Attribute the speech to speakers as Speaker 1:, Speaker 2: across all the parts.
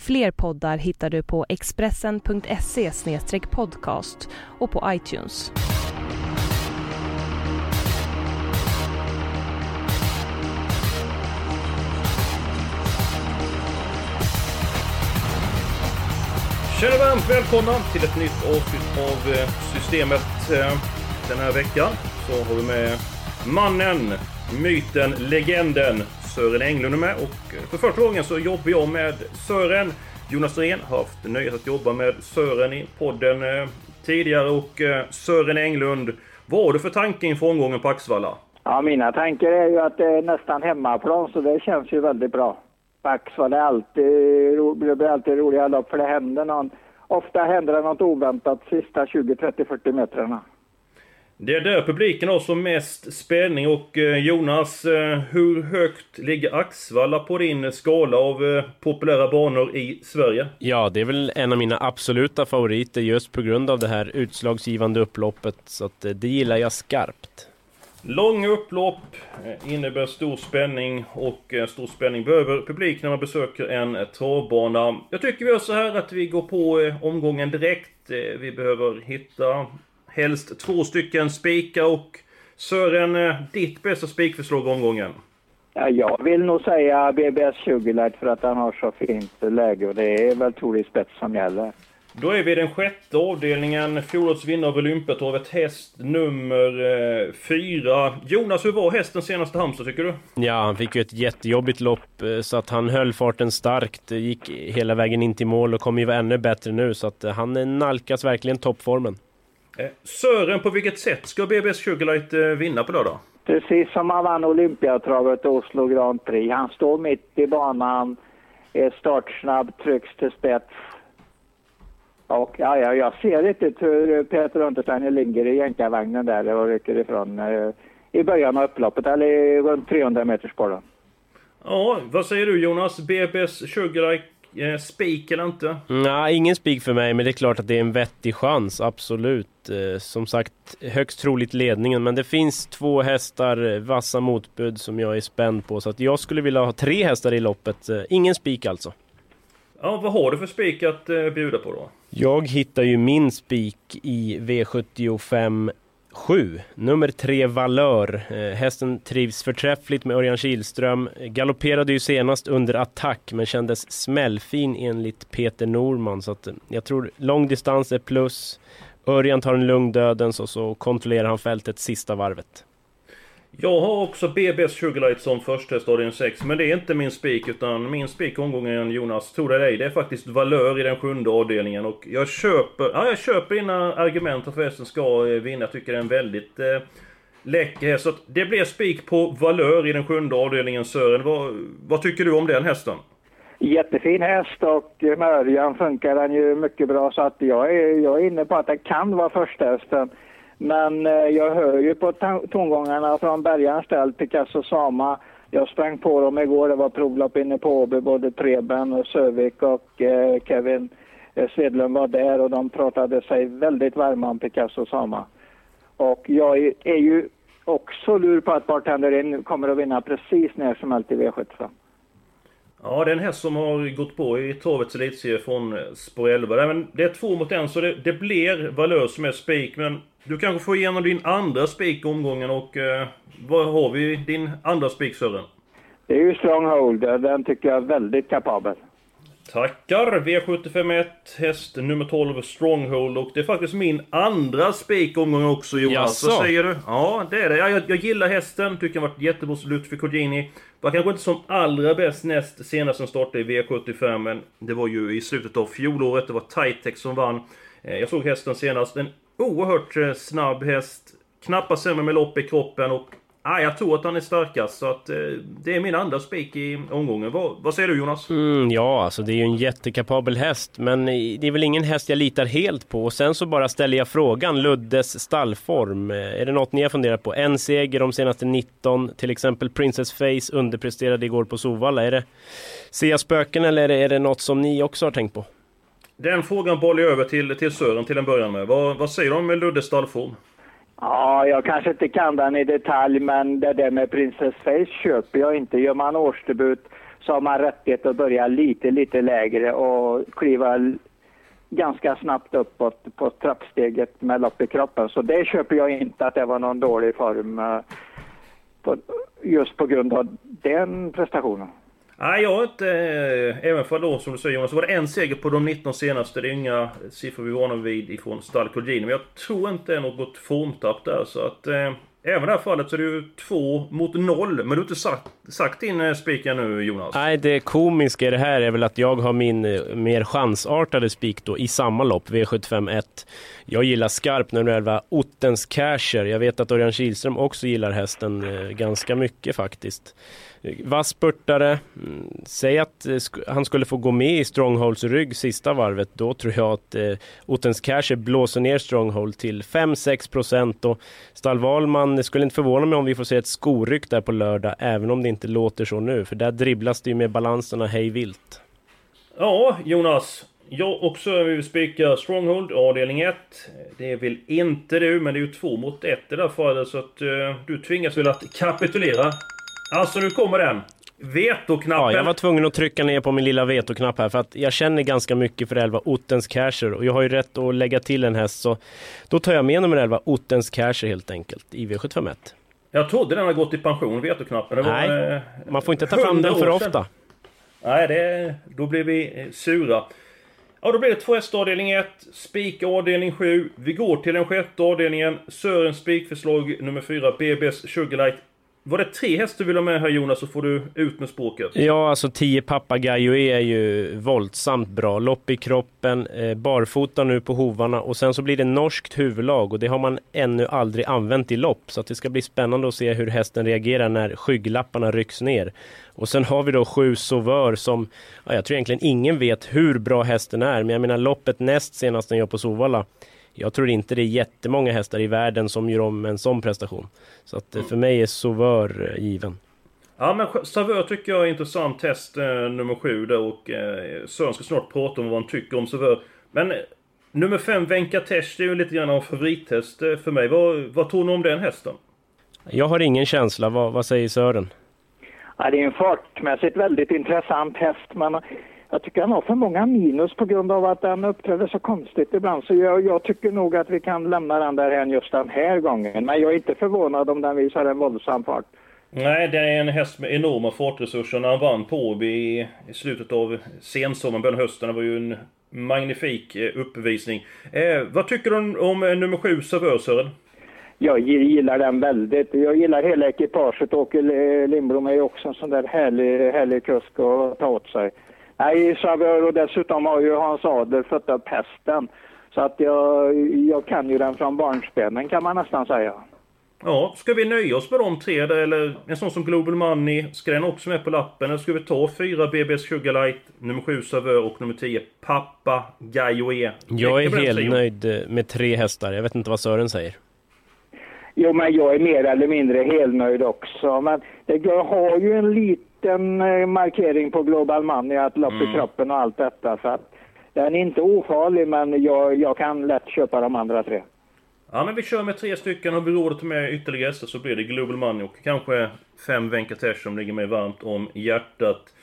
Speaker 1: Fler poddar hittar du på expressen.se podcast och på iTunes.
Speaker 2: Tjena varmt välkomna till ett nytt avsnitt av eh, Systemet. Eh, den här veckan så har vi med mannen, myten, legenden Sören Englund är med och eh, för första gången så jobbar jag med Sören. Jonas Norén har haft nöjet att jobba med Sören i podden eh, tidigare och eh, Sören Englund, vad har du för tanke inför omgången på Axvalla?
Speaker 3: Ja, mina tankar är ju att det är nästan hemmaplan så det känns ju väldigt bra. Axvalla är alltid, det blir alltid roliga lopp för det händer någon, ofta händer det något oväntat sista 20, 30, 40 metrarna.
Speaker 2: Det är där publiken har som mest spänning och eh, Jonas, eh, hur högt ligger Axvalla på din skala av eh, populära banor i Sverige?
Speaker 4: Ja, det är väl en av mina absoluta favoriter just på grund av det här utslagsgivande upploppet, så att det gillar jag skarpt.
Speaker 2: Långa upplopp innebär stor spänning och stor spänning behöver publik när man besöker en travbana. Jag tycker vi gör så här att vi går på omgången direkt. Vi behöver hitta helst två stycken spikar och Sören, ditt bästa spikförslag omgången?
Speaker 3: Ja, jag vill nog säga BBS 20 Light för att han har så fint läge och det är väl Tori Spets som gäller.
Speaker 2: Då är vi i den sjätte avdelningen. Fjolårets vinnare av Olympiatravet, häst nummer eh, fyra. Jonas, hur var hästen senaste Halmstad tycker du?
Speaker 4: Ja, han fick ju ett jättejobbigt lopp eh, så att han höll farten starkt. Gick hela vägen in till mål och kommer ju vara ännu bättre nu så att eh, han nalkas verkligen toppformen.
Speaker 2: Sören, på vilket sätt ska BBS Sugarlight vinna på lördag?
Speaker 3: Precis som han vann Olympiatravet Oslo Grand Prix. Han står mitt i banan, är startsnabb, trycks till spets och ja, ja, jag ser riktigt hur Peter Untersteiner ligger i jänkarvagnen där och rycker ifrån eh, i början av upploppet, eller runt 300 meters spåren.
Speaker 2: Ja, vad säger du Jonas? BBS Sugarlike eh, spik eller inte?
Speaker 4: Nej, ingen spik för mig, men det är klart att det är en vettig chans, absolut. Eh, som sagt, högst troligt ledningen, men det finns två hästar, eh, vassa motbud, som jag är spänd på. Så att jag skulle vilja ha tre hästar i loppet. Eh, ingen spik alltså.
Speaker 2: Ja, vad har du för spik att bjuda på då?
Speaker 4: Jag hittar ju min spik i V75 7. Nummer 3 Valör. Eh, hästen trivs förträffligt med Örjan Kihlström. Galopperade ju senast under attack men kändes smällfin enligt Peter Norman. Så att eh, jag tror lång distans är plus. Örjan tar en lugn dödens och så kontrollerar han fältet sista varvet.
Speaker 2: Jag har också BBS Sugarlight som första stadion 6, men det är inte min spik utan min spik omgången Jonas, tror det eller ej, det är faktiskt Valör i den sjunde avdelningen och jag köper, ja jag köper dina argument att hästen ska eh, vinna, jag tycker det är en väldigt eh, läcker häst. Så det blir spik på Valör i den sjunde avdelningen Sören, vad, vad tycker du om den hästen?
Speaker 3: Jättefin häst och eh, med Örjan funkar den ju mycket bra så att jag är, jag är inne på att det kan vara första hästen. Men eh, jag hör ju på tongångarna från Bergarens ställ, Picasso Sama. Jag sprang på dem igår, det var provlopp inne på Åby, både Preben och Sövik och eh, Kevin eh, Svedlund var där och de pratade sig väldigt varma om Picasso Sama. Och jag är ju också lur på att Bartender kommer att vinna precis när som helst i V75.
Speaker 2: Ja, det är en häst som har gått på i travets elitserie från spår 11. Men det är två mot en, så det, det blir Valör som är spik. Men du kanske får igenom din andra spik omgången och eh, vad har vi din andra spik Sören?
Speaker 3: Det är ju Stronghold, den tycker jag är väldigt kapabel.
Speaker 2: Tackar! V751, häst nummer 12, Stronghold. Och det är faktiskt min andra spik omgång också Jonas. Vad säger du? Ja, det är det. Jag, jag gillar hästen, tycker den varit jättebra slut för Cordini. Var kanske inte som allra bäst näst senast som startade i V75, men det var ju i slutet av fjolåret. Det var Titex som vann. Eh, jag såg hästen senast. En oerhört eh, snabb häst. Knappast sämre med lopp i kroppen och Ah, jag tror att han är starkast, så att eh, det är min andra spik i omgången. Vad, vad säger du Jonas?
Speaker 4: Mm, ja, alltså det är ju en jättekapabel häst, men eh, det är väl ingen häst jag litar helt på. Och sen så bara ställer jag frågan, Luddes stallform. Eh, är det något ni har funderat på? En seger de senaste 19, till exempel Princess Face underpresterade igår på Sovalla. Är det, ser jag spöken eller är det, är det något som ni också har tänkt på?
Speaker 2: Den frågan bollar jag över till, till Sören till en början med. Vad, vad säger du om Luddes stallform?
Speaker 3: Ja, jag kanske inte kan den i detalj, men det där med Princess Face köper jag inte. Gör man årsdebut så har man rättighet att börja lite, lite lägre och kliva ganska snabbt uppåt på trappsteget med lopp i kroppen. Så det köper jag inte att det var någon dålig form eh, på, just på grund av den prestationen.
Speaker 2: Nej, jag har inte... Eh, även för då, som du säger Jonas, så var det en seger på de 19 senaste. Det är inga siffror vi är vana vid ifrån Stall Men jag tror inte det är något formtapp där. Så att... Eh, även i det här fallet så är det ju två mot noll. Men du har inte sagt, sagt din eh, spik nu Jonas?
Speaker 4: Nej, det komiska i det här är väl att jag har min eh, mer chansartade spik då i samma lopp, V75 1. Jag gillar skarpt nummer 11, Ottens Casher. Jag vet att Örjan Kihlström också gillar hästen ganska mycket faktiskt. Vass spurtare. Mm, säg att eh, han skulle få gå med i Strongholds rygg sista varvet. Då tror jag att eh, Ottens Casher blåser ner Stronghold till 5-6 procent. Och Stall Wahlman, det skulle inte förvåna mig om vi får se ett skoryck där på lördag. Även om det inte låter så nu. För där dribblas det ju med balanserna hej vilt.
Speaker 2: Ja, Jonas. Jag också vill spika Stronghold, avdelning 1. Det vill inte du, men det är ju 2 mot 1 i det här fallet. Så att uh, du tvingas väl att kapitulera. Alltså nu kommer den. Vetoknappen.
Speaker 4: Ja, jag var tvungen att trycka ner på min lilla vetoknapp här för att jag känner ganska mycket för 11 Ottens Casher och jag har ju rätt att lägga till en häst så då tar jag med nummer 11 Ottens Casher helt enkelt i V751.
Speaker 2: Jag trodde den hade gått i pension, vetoknappen.
Speaker 4: Det Nej, var, eh, man får inte ta fram den för ofta.
Speaker 2: Nej, det, då blir vi eh, sura. Ja, då blir det två hästar avdelning 1, spik avdelning 7. Vi går till den sjätte avdelningen. Sörens spikförslag nummer 4, BB's Sugarlight var det tre hästar du vill ha med här Jonas, så får du ut med språket.
Speaker 4: Ja, alltså 10 Papagayo är ju våldsamt bra. Lopp i kroppen, eh, barfota nu på hovarna och sen så blir det norskt huvudlag och det har man ännu aldrig använt i lopp. Så att det ska bli spännande att se hur hästen reagerar när skygglapparna rycks ner. Och sen har vi då sju Sauveur som, ja, jag tror egentligen ingen vet hur bra hästen är, men jag menar loppet näst senast den gör på Sovalla jag tror inte det är jättemånga hästar i världen som gör om en sån prestation. Så att eh, för mig är Sauveur eh, given.
Speaker 2: Ja men Savör tycker jag är intressant häst eh, nummer sju där och eh, Sören ska snart prata om vad han tycker om Savör. Men eh, nummer fem Venkatesh det är ju lite grann av favorithäst eh, för mig. Vad, vad tror ni om den hästen?
Speaker 4: Jag har ingen känsla. Vad, vad säger Sören?
Speaker 3: Ja, det är en fartmässigt väldigt intressant häst men jag tycker han har för många minus på grund av att han uppträder så konstigt ibland. Så jag, jag tycker nog att vi kan lämna den där hän just den här gången. Men jag är inte förvånad om den visar en våldsam fart.
Speaker 2: Nej, det är en häst med enorma fartresurser. När han vann på Åby i slutet av sensommaren, början av hösten. Det var ju en magnifik eh, uppvisning. Eh, vad tycker du om, om eh, nummer sju, Savösören?
Speaker 3: Jag gillar den väldigt. Jag gillar hela ekipaget. Åke Lindblom är ju också en sån där härlig, härlig kusk att ta åt sig. Nej, Savör och dessutom har ju Hans Adler fött upp hästen. Så att jag, jag kan ju den från barnsbenen kan man nästan säga.
Speaker 2: Ja, ska vi nöja oss med de tre där, eller en sån som Global Money, ska den också med på lappen? Eller ska vi ta fyra BBS Sugarlight, nummer sju Savör och nummer 10 Pappa Gaioe?
Speaker 4: Jag är helt nöjd med tre hästar. Jag vet inte vad Sören säger.
Speaker 3: Jo, men jag är mer eller mindre helnöjd också. Men det, jag har ju en liten eh, markering på Global Money, att lopp i mm. kroppen och allt detta. Så att den är inte ofarlig, men jag, jag kan lätt köpa de andra tre.
Speaker 2: Ja, men vi kör med tre stycken. Har vi råd att ta med ytterligare hästar så blir det Global Money och kanske fem Venkatesh som ligger mig varmt om hjärtat.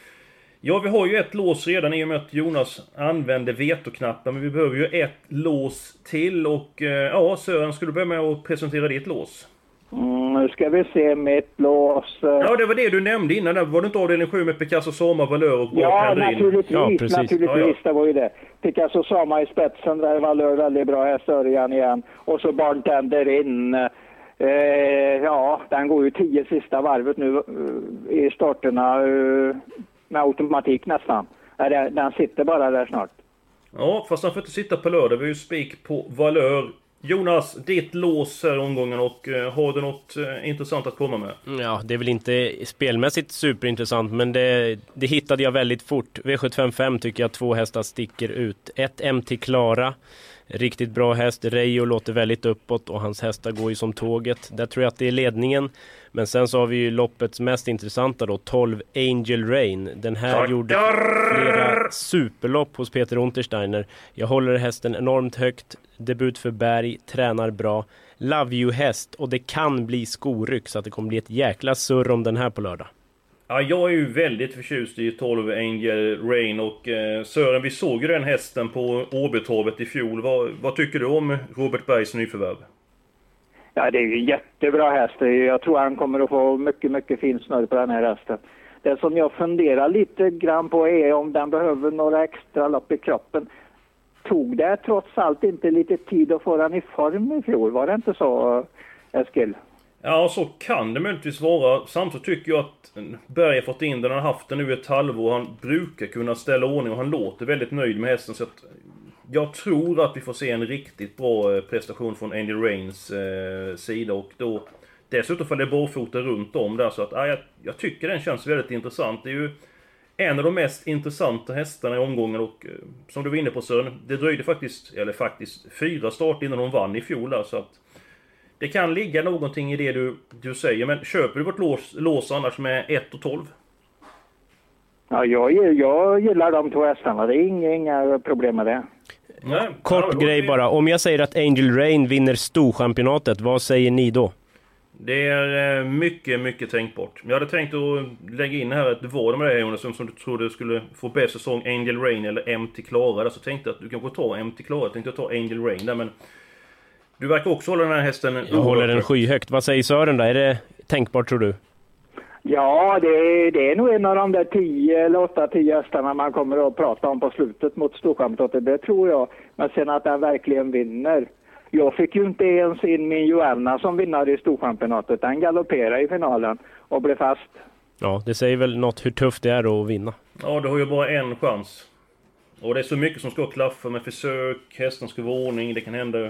Speaker 2: Ja, vi har ju ett lås redan i och med att Jonas använde vetoknappen. Men vi behöver ju ett lås till och eh, ja, Sören, skulle du börja med att presentera ditt lås?
Speaker 3: Mm, nu ska vi se mitt lås.
Speaker 2: Ja, det var det du nämnde innan. Där. Var det inte avdelning 7 med Picasso Sama, Valör och
Speaker 3: Ja, naturligtvis. Ja, precis. naturligtvis. Ja, ja. Det var ju det. Picasso Sama i spetsen där Valör väldigt bra häst Örjan igen. Och så Barntender in. Eh, ja, den går ju tio sista varvet nu eh, i starterna. Eh, med automatik nästan. Den sitter bara där snart.
Speaker 2: Ja, fast han får inte sitta på lördag. Vi har ju spik på Valör. Jonas, ditt lås här omgången och eh, har du något eh, intressant att komma med?
Speaker 4: Ja, det är väl inte spelmässigt superintressant, men det, det hittade jag väldigt fort. V755 tycker jag två hästar sticker ut. Ett MT Klara, riktigt bra häst. Reijo låter väldigt uppåt och hans hästar går ju som tåget. Där tror jag att det är ledningen. Men sen så har vi ju loppets mest intressanta då, 12 Angel Rain. Den här
Speaker 2: Tackar!
Speaker 4: gjorde flera superlopp hos Peter Untersteiner. Jag håller hästen enormt högt. Debut för Berg, tränar bra. Love you häst och det kan bli skoryck så att det kommer bli ett jäkla surr om den här på lördag.
Speaker 2: Ja, jag är ju väldigt förtjust i 12 Angel Rain och eh, Sören, vi såg ju den hästen på Åbytorvet i fjol. Vad, vad tycker du om Robert Bergs nyförvärv?
Speaker 3: Ja, det är ju jättebra häst. Jag tror han kommer att få mycket, mycket fin snurr på den här hästen. Det som jag funderar lite grann på är om den behöver några extra lopp i kroppen. Tog det trots allt inte lite tid att få den i form i fjol? Var det inte så, Eskil?
Speaker 2: Ja, så kan det möjligtvis vara. Samtidigt tycker jag att Berg har fått in den, han har haft den nu ett halvår. Han brukar kunna ställa ordning och han låter väldigt nöjd med hästen. Så att jag tror att vi får se en riktigt bra eh, prestation från Andy Rains eh, sida och då Dessutom faller barfota runt om där så att ja, jag, jag tycker den känns väldigt intressant. Det är ju en av de mest intressanta hästarna i omgången och eh, som du var inne på Sören, det dröjde faktiskt, eller faktiskt, fyra starter innan hon vann i fjol där så att det kan ligga någonting i det du, du säger, men köper du vårt lås, lås annars med 1 och 12?
Speaker 3: Ja, jag, jag gillar de två hästarna. Det är inga, inga problem med det.
Speaker 2: Nej,
Speaker 4: Kort
Speaker 2: ja,
Speaker 4: grej
Speaker 2: det-
Speaker 4: bara. Om jag säger att Angel Rain vinner storchampionatet, vad säger ni då?
Speaker 2: Det är eh, mycket, mycket tänkbart. Jag hade tänkt att lägga in här ett vad med det Jonas, som du trodde skulle få bäst säsong Angel Rain eller MT Klara. Där, så tänkte jag att du kanske tar MT Klara. Jag tänkte jag ta Angel Rain där, men... Du verkar också hålla den här hästen...
Speaker 4: Jag håller den skyhögt. Vad säger Sören då? Är det tänkbart tror du?
Speaker 3: Ja, det, är- det är nog en av de där 10 eller 8-10 hästarna man kommer att prata om på slutet mot Storchampionatet. Det tror jag. Men sen att den verkligen vinner. Jag fick ju inte ens in min Joanna som vinnare i Storchampionatet. Den galopperade i finalen och blev fast.
Speaker 4: Ja, det säger väl något hur tufft det är att vinna.
Speaker 2: Ja, du har ju bara en chans. Och det är så mycket som ska klaffa med försök, hästen ska vara ordning, det kan hända...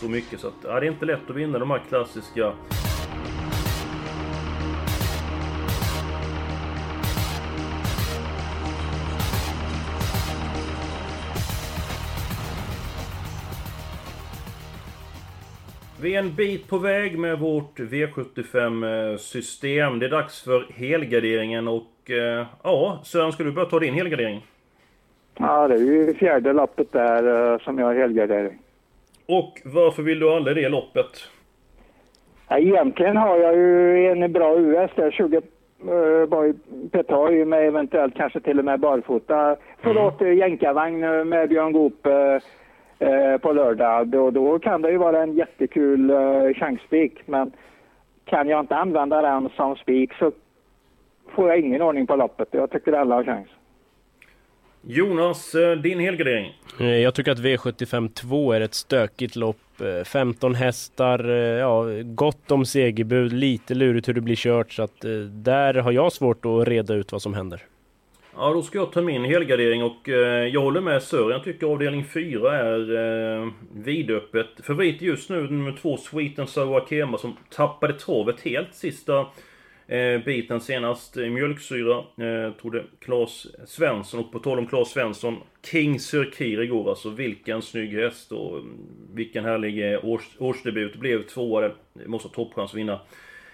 Speaker 2: Så mycket så att... Ja, det är inte lätt att vinna de här klassiska... Vi är en bit på väg med vårt V75-system. Det är dags för helgarderingen och... eh, Ja, Sören, ska du börja ta din helgardering?
Speaker 3: Ja, det är ju fjärde lappet där eh, som jag har helgardering.
Speaker 2: Och varför vill du aldrig det loppet?
Speaker 3: Ja, egentligen har jag ju en bra US där, 20 uh, Boy Petoj med eventuellt kanske till och med barfota. Förlåt, mm. jänkarvagn eh, med Björn Goop eh, eh, på lördag. Då, då kan det ju vara en jättekul uh, chansspik. Men kan jag inte använda den som spik så får jag ingen ordning på loppet. Jag tycker alla har chans.
Speaker 2: Jonas, eh, din helgardering?
Speaker 4: Eh, Jag tycker att V75 2 är ett stökigt lopp. Eh, 15 hästar, eh, ja, gott om segerbud, lite lurigt hur det blir kört. Så att där har jag svårt att reda ut vad som händer.
Speaker 2: Ja, då ska jag ta min helgardering och eh, jag håller med Sören. Jag tycker avdelning 4 är eh, vidöppet. Favorit just nu nummer 2, Sweet and Sour Akema som tappade travet helt sista eh, biten senast. Eh, mjölksyra eh, trodde Claes Svensson och på tal om Claes Svensson King Sir Kir igår alltså. Vilken snygg häst och mm, vilken härlig eh, års, årsdebut. Blev tvåa. Måste ha toppchans att vinna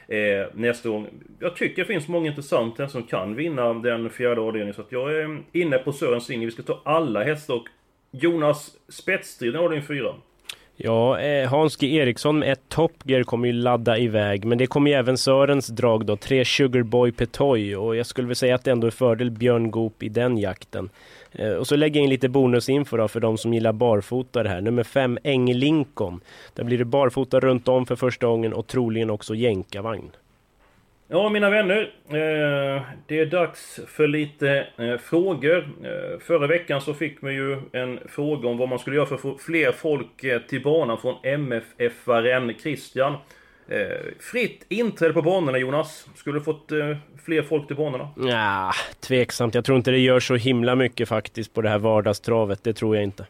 Speaker 2: eh, nästa gång. Jag tycker det finns många intressanta som kan vinna den fjärde avdelningen. Så att jag är inne på Sörens linje. Vi ska ta alla hästar och Jonas spetsstriden avdelning 4.
Speaker 4: Ja, eh, Hans G Eriksson med ett Top Gear kommer ju ladda iväg, men det kommer ju även Sörens drag då, tre Sugarboy Petoy och jag skulle väl säga att det ändå är fördel Björn Goop i den jakten. Eh, och så lägger jag in lite bonusinfo då för de som gillar barfota det här. Nummer fem Eng Lincoln. Där blir det barfota runt om för första gången och troligen också jänkarvagn.
Speaker 2: Ja, mina vänner. Eh, det är dags för lite eh, frågor. Eh, förra veckan så fick man ju en fråga om vad man skulle göra för att få fler folk till banan från MFF-aren Christian. Fritt inträde på banorna Jonas. Skulle du fått fler folk till banorna?
Speaker 4: Ja, tveksamt. Jag tror inte det gör så himla mycket faktiskt på det här vardagstravet. Det tror jag inte.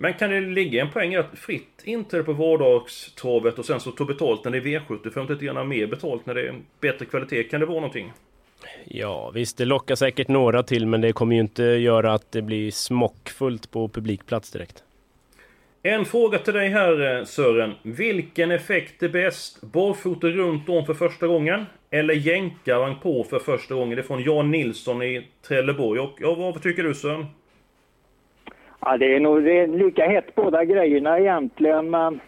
Speaker 2: Men kan det ligga en poäng i att fritt inträde på vardagstravet och sen så ta betalt när det är V75 lite grann mer betalt när det är bättre kvalitet? Kan det vara någonting?
Speaker 4: Ja, visst det lockar säkert några till men det kommer ju inte göra att det blir smockfullt på publikplats direkt.
Speaker 2: En fråga till dig här Sören. Vilken effekt är bäst? Barfota runt om för första gången? Eller jänkarvagn på för första gången? Det är från Jan Nilsson i Trelleborg. Och ja, vad tycker du Sören?
Speaker 3: Ja, det är nog det är lika hett båda grejerna egentligen, men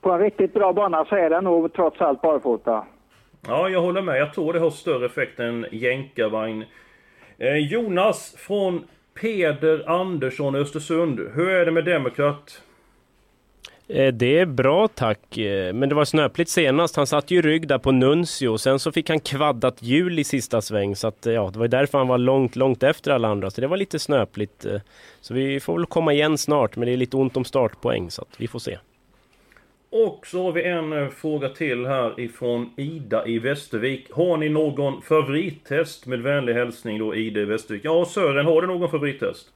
Speaker 3: på en riktigt bra bana så är det nog trots allt barfota.
Speaker 2: Ja, jag håller med. Jag tror det har större effekt än jänkarvagn. Eh, Jonas från Peder Andersson Östersund. Hur är det med Demokrat?
Speaker 4: Eh, det är bra tack, eh, men det var snöpligt senast. Han satt ju rygg där på Nuncio, sen så fick han kvaddat hjul i sista sväng. Så att, eh, ja, det var därför han var långt, långt efter alla andra. Så det var lite snöpligt. Så vi får väl komma igen snart, men det är lite ont om startpoäng så att vi får se.
Speaker 2: Och så har vi en fråga till här ifrån Ida i Västervik. Har ni någon favorittest? Med vänlig hälsning då Ida i Västervik. Ja Sören, har du någon favorittest?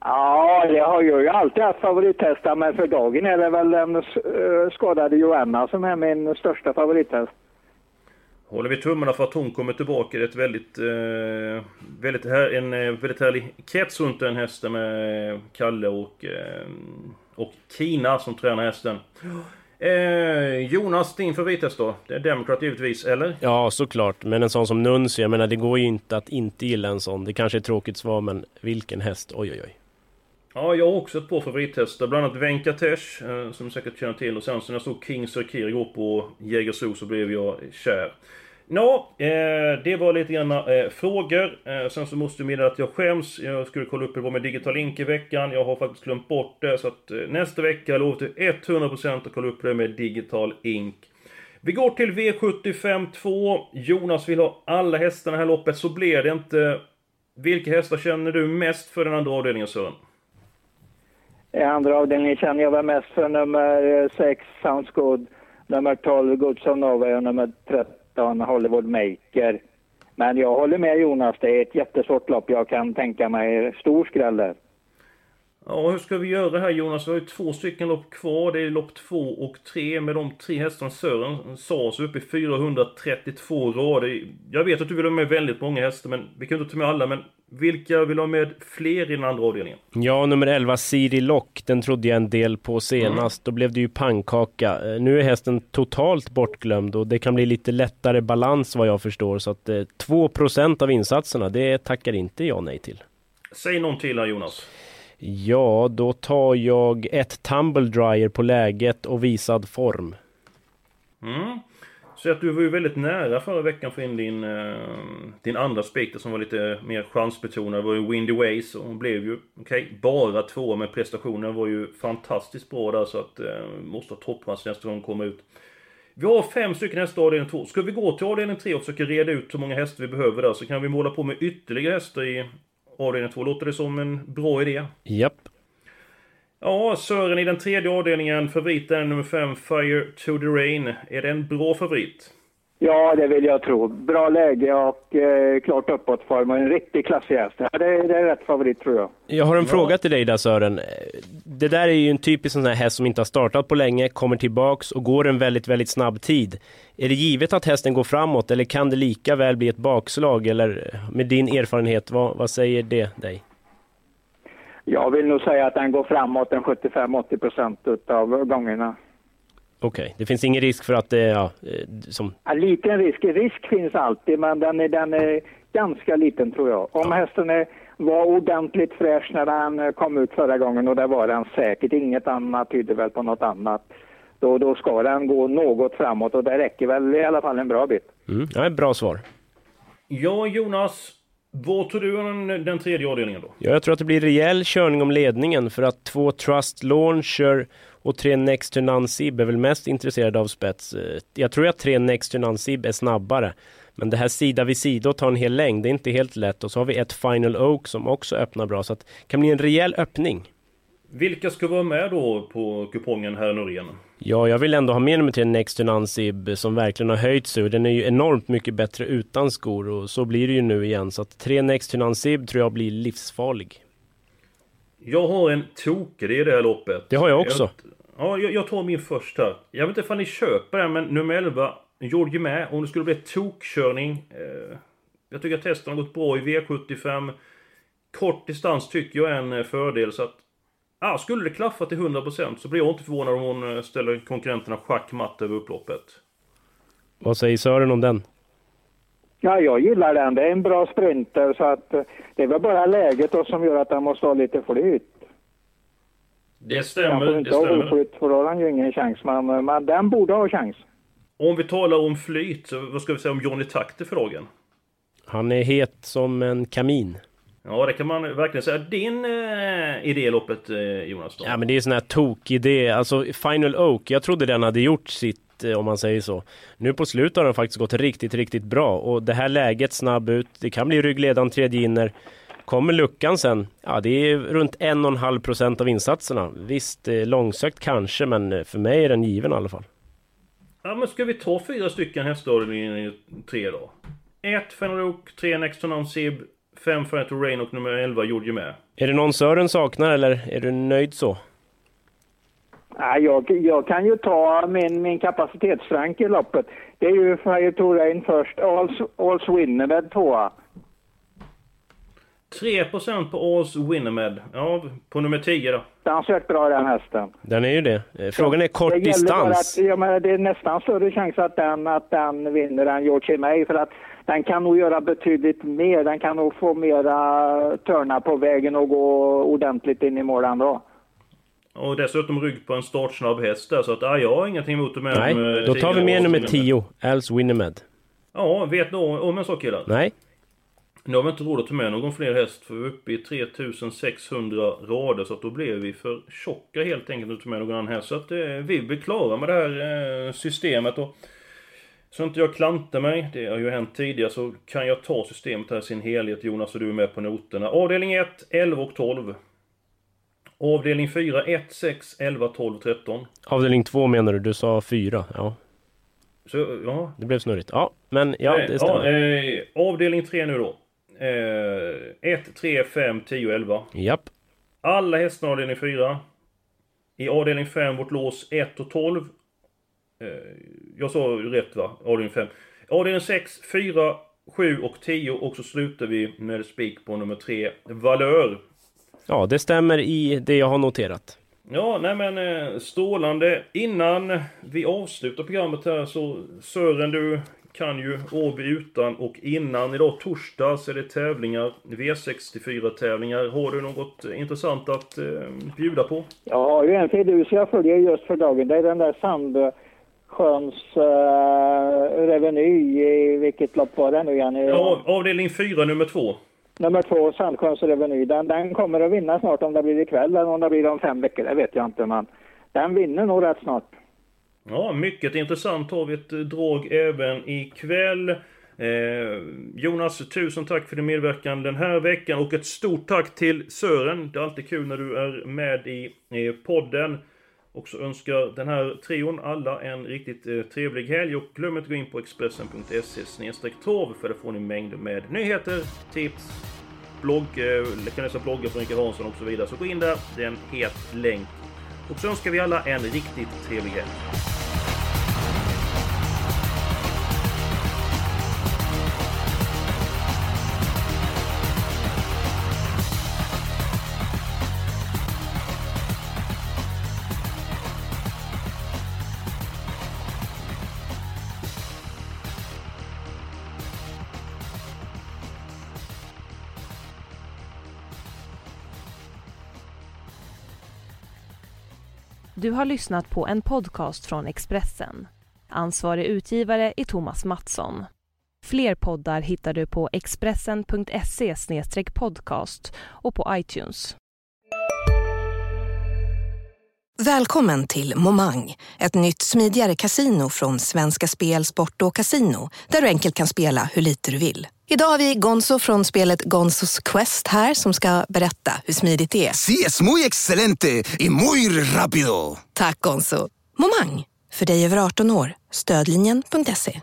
Speaker 3: Ja, jag har ju alltid haft favorittestar, men för dagen är det väl den uh, skadade Joanna som är min största favorittest.
Speaker 2: Håller vi tummarna för att hon kommer tillbaka. Det är ett väldigt, eh, väldigt här, en eh, väldigt härlig krets runt den hästen med Kalle och, eh, och Kina som tränar hästen. Eh, Jonas, din favorithäst då? Det är Democrat givetvis, eller?
Speaker 4: Ja, såklart. Men en sån som Nuncio, jag menar det går ju inte att inte gilla en sån. Det kanske är ett tråkigt svar, men vilken häst? Oj, oj, oj.
Speaker 2: Ja, jag har också ett par favorithästar. Bland annat Venkatesh, eh, som du säkert känner till. Och sen så när jag såg King Sir igår på Jägersro så blev jag kär. Nå, eh, det var lite grann eh, frågor. Eh, sen så måste jag meddela att jag skäms. Jag skulle kolla upp hur det var med Digital Ink i veckan. Jag har faktiskt glömt bort det. Så att eh, nästa vecka lovar till 100% att kolla upp det med Digital Ink. Vi går till V75 2. Jonas vill ha alla hästarna i det här loppet. Så blir det inte. Vilka hästar känner du mest för den andra avdelningen Sören?
Speaker 3: I andra avdelningen känner jag väl mest för nummer eh, 6, Sounds Good, nummer 12, Goods of Norway och nummer 13, Hollywood Maker. Men jag håller med Jonas, det är ett jättesvårt lopp. Jag kan tänka mig stor skräll där.
Speaker 2: Ja, hur ska vi göra här Jonas? Vi har ju två stycken lopp kvar. Det är lopp två och tre med de tre hästarna Sören sa så uppe i 432 rader. Jag vet att du vill ha med väldigt många hästar, men vi kan inte ta med alla. Men vilka vill ha med fler i den andra avdelningen?
Speaker 4: Ja, nummer 11 Siri Lock, den trodde jag en del på senast. Mm. Då blev det ju pannkaka. Eh, nu är hästen totalt bortglömd och det kan bli lite lättare balans vad jag förstår. Så att eh, 2% av insatserna, det tackar inte jag nej till.
Speaker 2: Säg någon till här Jonas.
Speaker 4: Ja, då tar jag ett Tumble Dryer på läget och visad form.
Speaker 2: Mm. Så att du var ju väldigt nära förra veckan för in din, eh, din andra spik som var lite mer chansbetonad. Det var ju Windy Ways och hon blev ju, okej, okay, bara två men prestationen var ju fantastiskt bra där så att eh, måste ha toppmatch nästa gång hon kommer ut. Vi har fem stycken hästar i avdelning två. Ska vi gå till avdelning tre och försöka reda ut hur många hästar vi behöver där så kan vi måla på med ytterligare hästar i avdelning två. Låter det som en bra idé?
Speaker 4: Japp.
Speaker 2: Ja, Sören i den tredje avdelningen. Favoriten nummer 5, Fire to the Rain. Är det en bra favorit?
Speaker 3: Ja, det vill jag tro. Bra läge och eh, klart uppåtform och en riktig klassig häst. Ja, det, det, är rätt favorit tror jag.
Speaker 4: Jag har en ja. fråga till dig där Sören. Det där är ju en typisk sån här häst som inte har startat på länge, kommer tillbaks och går en väldigt, väldigt snabb tid. Är det givet att hästen går framåt eller kan det lika väl bli ett bakslag? Eller med din erfarenhet, vad, vad säger det dig?
Speaker 3: Jag vill nog säga att den går framåt en 75-80 procent av gångerna.
Speaker 4: Okej, okay. det finns ingen risk för att det... Ja, eh, som...
Speaker 3: ja, liten risk. Risk finns alltid, men den är, den är ganska liten tror jag. Om ja. hästen är var ordentligt fräsch när han eh, kom ut förra gången och det var den säkert. Inget annat tyder väl på något annat. Då, då ska den gå något framåt och det räcker väl i alla fall en bra bit.
Speaker 4: Mm. Ja, bra svar.
Speaker 2: Ja, Jonas. Vad tror du om den, den tredje avdelningen då?
Speaker 4: Ja, jag tror att det blir rejäl körning om ledningen för att två Trust Launcher och tre Next to Nansib är väl mest intresserade av spets. Eh, Jag tror att tre Next to Nansib är snabbare. Men det här sida vid sida och ta en hel längd, det är inte helt lätt. Och så har vi ett Final Oak som också öppnar bra. Så det kan bli en rejäl öppning.
Speaker 2: Vilka ska vara med då på kupongen här Norén?
Speaker 4: Ja, jag vill ändå ha med nummer tre Next to Nansib som verkligen har höjt sig. Och Den är ju enormt mycket bättre utan skor och så blir det ju nu igen. Så att tre Next to Nansib tror jag blir livsfarlig.
Speaker 2: Jag har en tokig i det här loppet.
Speaker 4: Det har jag också.
Speaker 2: Jag, ja, jag, jag tar min först här. Jag vet inte ifall ni köper den, men nummer 11, Georgie med. Om det skulle bli tokkörning. Eh, jag tycker att testen har gått bra i V75. Kort distans tycker jag är en eh, fördel, så att... Ah, skulle det klaffa till 100% så blir jag inte förvånad om hon eh, ställer konkurrenterna schackmatt över upploppet.
Speaker 4: Vad säger Sören om den?
Speaker 3: Ja, jag gillar den. Det är en bra sprinter så att eh, det är väl bara läget då som gör att den måste ha lite flyt.
Speaker 2: Det stämmer, det
Speaker 3: inte ha
Speaker 2: stämmer.
Speaker 3: oflyt för då har han ju ingen chans. Men, men den borde ha chans.
Speaker 2: Om vi talar om flyt, så vad ska vi säga om Johnny Takter för dagen?
Speaker 4: Han är het som en kamin.
Speaker 2: Ja, det kan man verkligen säga. Din eh, idé i loppet, eh, Jonas? Då?
Speaker 4: Ja men det är sån här tokidé. Alltså Final Oak, jag trodde den hade gjort sitt eh, om man säger så. Nu på slutet har den faktiskt gått riktigt, riktigt bra. Och det här läget snabb ut, det kan bli ryggledaren tredje inner. Kommer luckan sen, ja det är runt en och en halv procent av insatserna. Visst, eh, långsökt kanske, men eh, för mig är den given i alla fall.
Speaker 2: Ja, men ska vi ta fyra stycken hästar i tre då? Ett Fenrir Oak, tre Next to Sib, fem Fenrir Rain och nummer 11 Georgie med.
Speaker 4: Är det någon Sören saknar eller är du nöjd så?
Speaker 3: Ja, jag, jag kan ju ta min, min kapacitetsrank i loppet. Det är ju Fire to Rain först. Alls, alls Winnerbed tvåa.
Speaker 2: 3% på Alls Winnermed. Ja, på nummer 10 då.
Speaker 3: Den sökt bra den hästen.
Speaker 4: Den är ju det. Eh, Frågan är kort
Speaker 3: det
Speaker 4: distans.
Speaker 3: Att, ja, men det är nästan större chans att den, att den vinner än George May för att den kan nog göra betydligt mer. Den kan nog få mera törnar på vägen och gå ordentligt in i mål ändå.
Speaker 2: Och dessutom rygg på en startsnabb häst där, så att ja, jag har ingenting emot det med
Speaker 4: Nej,
Speaker 2: nummer
Speaker 4: då tar
Speaker 2: 10
Speaker 4: vi med nummer
Speaker 2: Winnermed.
Speaker 4: 10, Als Winnermed.
Speaker 2: Ja, vet du om en sak killar?
Speaker 4: Nej,
Speaker 2: Nu har vi inte råd att ta med någon fler häst för vi är uppe i 3600 rader så att då blev vi för tjocka helt enkelt att ta med någon annan häst. Så att eh, vi blir klara med det här eh, systemet och så inte jag klantar mig, det har ju hänt tidigare, så kan jag ta systemet här i sin helhet Jonas och du är med på noterna. Avdelning 1, 11 och 12. Avdelning 4, 1, 6, 11, 12, 13.
Speaker 4: avdelning 2 menar du? Du sa 4. Ja,
Speaker 2: Så, ja,
Speaker 4: det blev snurrigt. Ja, men ja, det stämmer.
Speaker 2: Ja, eh, avdelning 3 nu då. Eh, 1, 3, 5, 10, 11.
Speaker 4: Japp.
Speaker 2: Alla hästarna i avdelning 4. I avdelning 5 vårt lås 1 och 12. Eh, jag sa rätt va? Avdelning 5. Avdelning 6, 4, 7 och 10 och så slutar vi med spik på nummer 3, Valör.
Speaker 4: Ja, det stämmer i det jag har noterat.
Speaker 2: Ja, nej men eh, strålande. Innan vi avslutar programmet här så Sören, du kan ju Åby utan och innan. Idag torsdag så är det tävlingar, V64-tävlingar. Har du något eh, intressant att eh, bjuda på?
Speaker 3: Jag har ju en fidus jag följer just för dagen. Det är den där Sandsjöns uh, Reveny. I vilket lopp var det nu igen?
Speaker 2: Ja, avdelning 4, nummer 2.
Speaker 3: Nummer två, Sandsjöns Reveny. Den, den kommer att vinna snart om det blir ikväll eller om det blir om fem veckor. Det vet jag inte. Men den vinner nog rätt snart.
Speaker 2: Ja, mycket intressant har vi ett drag även ikväll. Eh, Jonas, tusen tack för din medverkan den här veckan och ett stort tack till Sören. Det är alltid kul när du är med i, i podden. Och så önskar den här trion alla en riktigt eh, trevlig helg och glöm inte att gå in på expressen.se torv för där får ni mängder med nyheter, tips, blogg, eh, kan läsa bloggar från Rickard Hansson och så vidare. Så gå in där, det är en het länk. Och så önskar vi alla en riktigt trevlig helg.
Speaker 1: Du har lyssnat på en podcast från Expressen. Ansvarig utgivare är Thomas Mattsson. Fler poddar hittar du på expressen.se podcast och på iTunes.
Speaker 5: Välkommen till Momang, ett nytt smidigare kasino från Svenska Spel, Sport och Casino där du enkelt kan spela hur lite du vill. Idag har vi Gonzo från spelet Gonzos Quest här som ska berätta hur smidigt det är.
Speaker 6: Sí, es muy excelente y muy rápido.
Speaker 5: Tack Gonzo. Momang, för dig över 18 år. Stödlinjen.se.